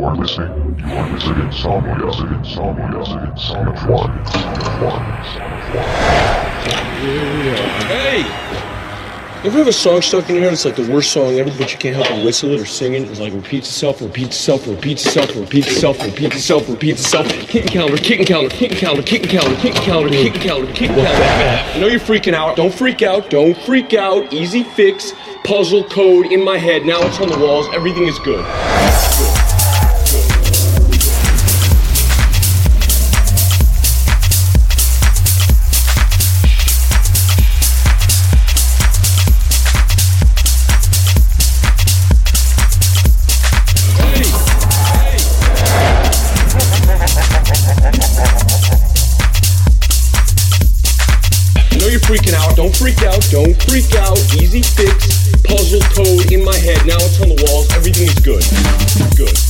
You are listening. You are listening. Insomnia. Insomnia. Insomnia. Son of one. Son of one. Son of one. Hey! You ever have a song stuck in your head? It's like the worst song ever, but you can't help but whistle it or sing it. It's like repeats itself, repeats itself, repeats itself, repeats itself, repeats itself, repeats itself. Kicking calendar, kicking calendar, kicking calendar, kicking calendar, kicking calendar, kicking calendar, kicking calendar. I know you're freaking out. Don't freak out. Don't freak out. Easy fix. Puzzle code in my head. Now it's on the walls. Everything is good. Freak out. Don't freak out. Easy fix. Puzzle code in my head. Now it's on the walls. Everything is good. Good. Good.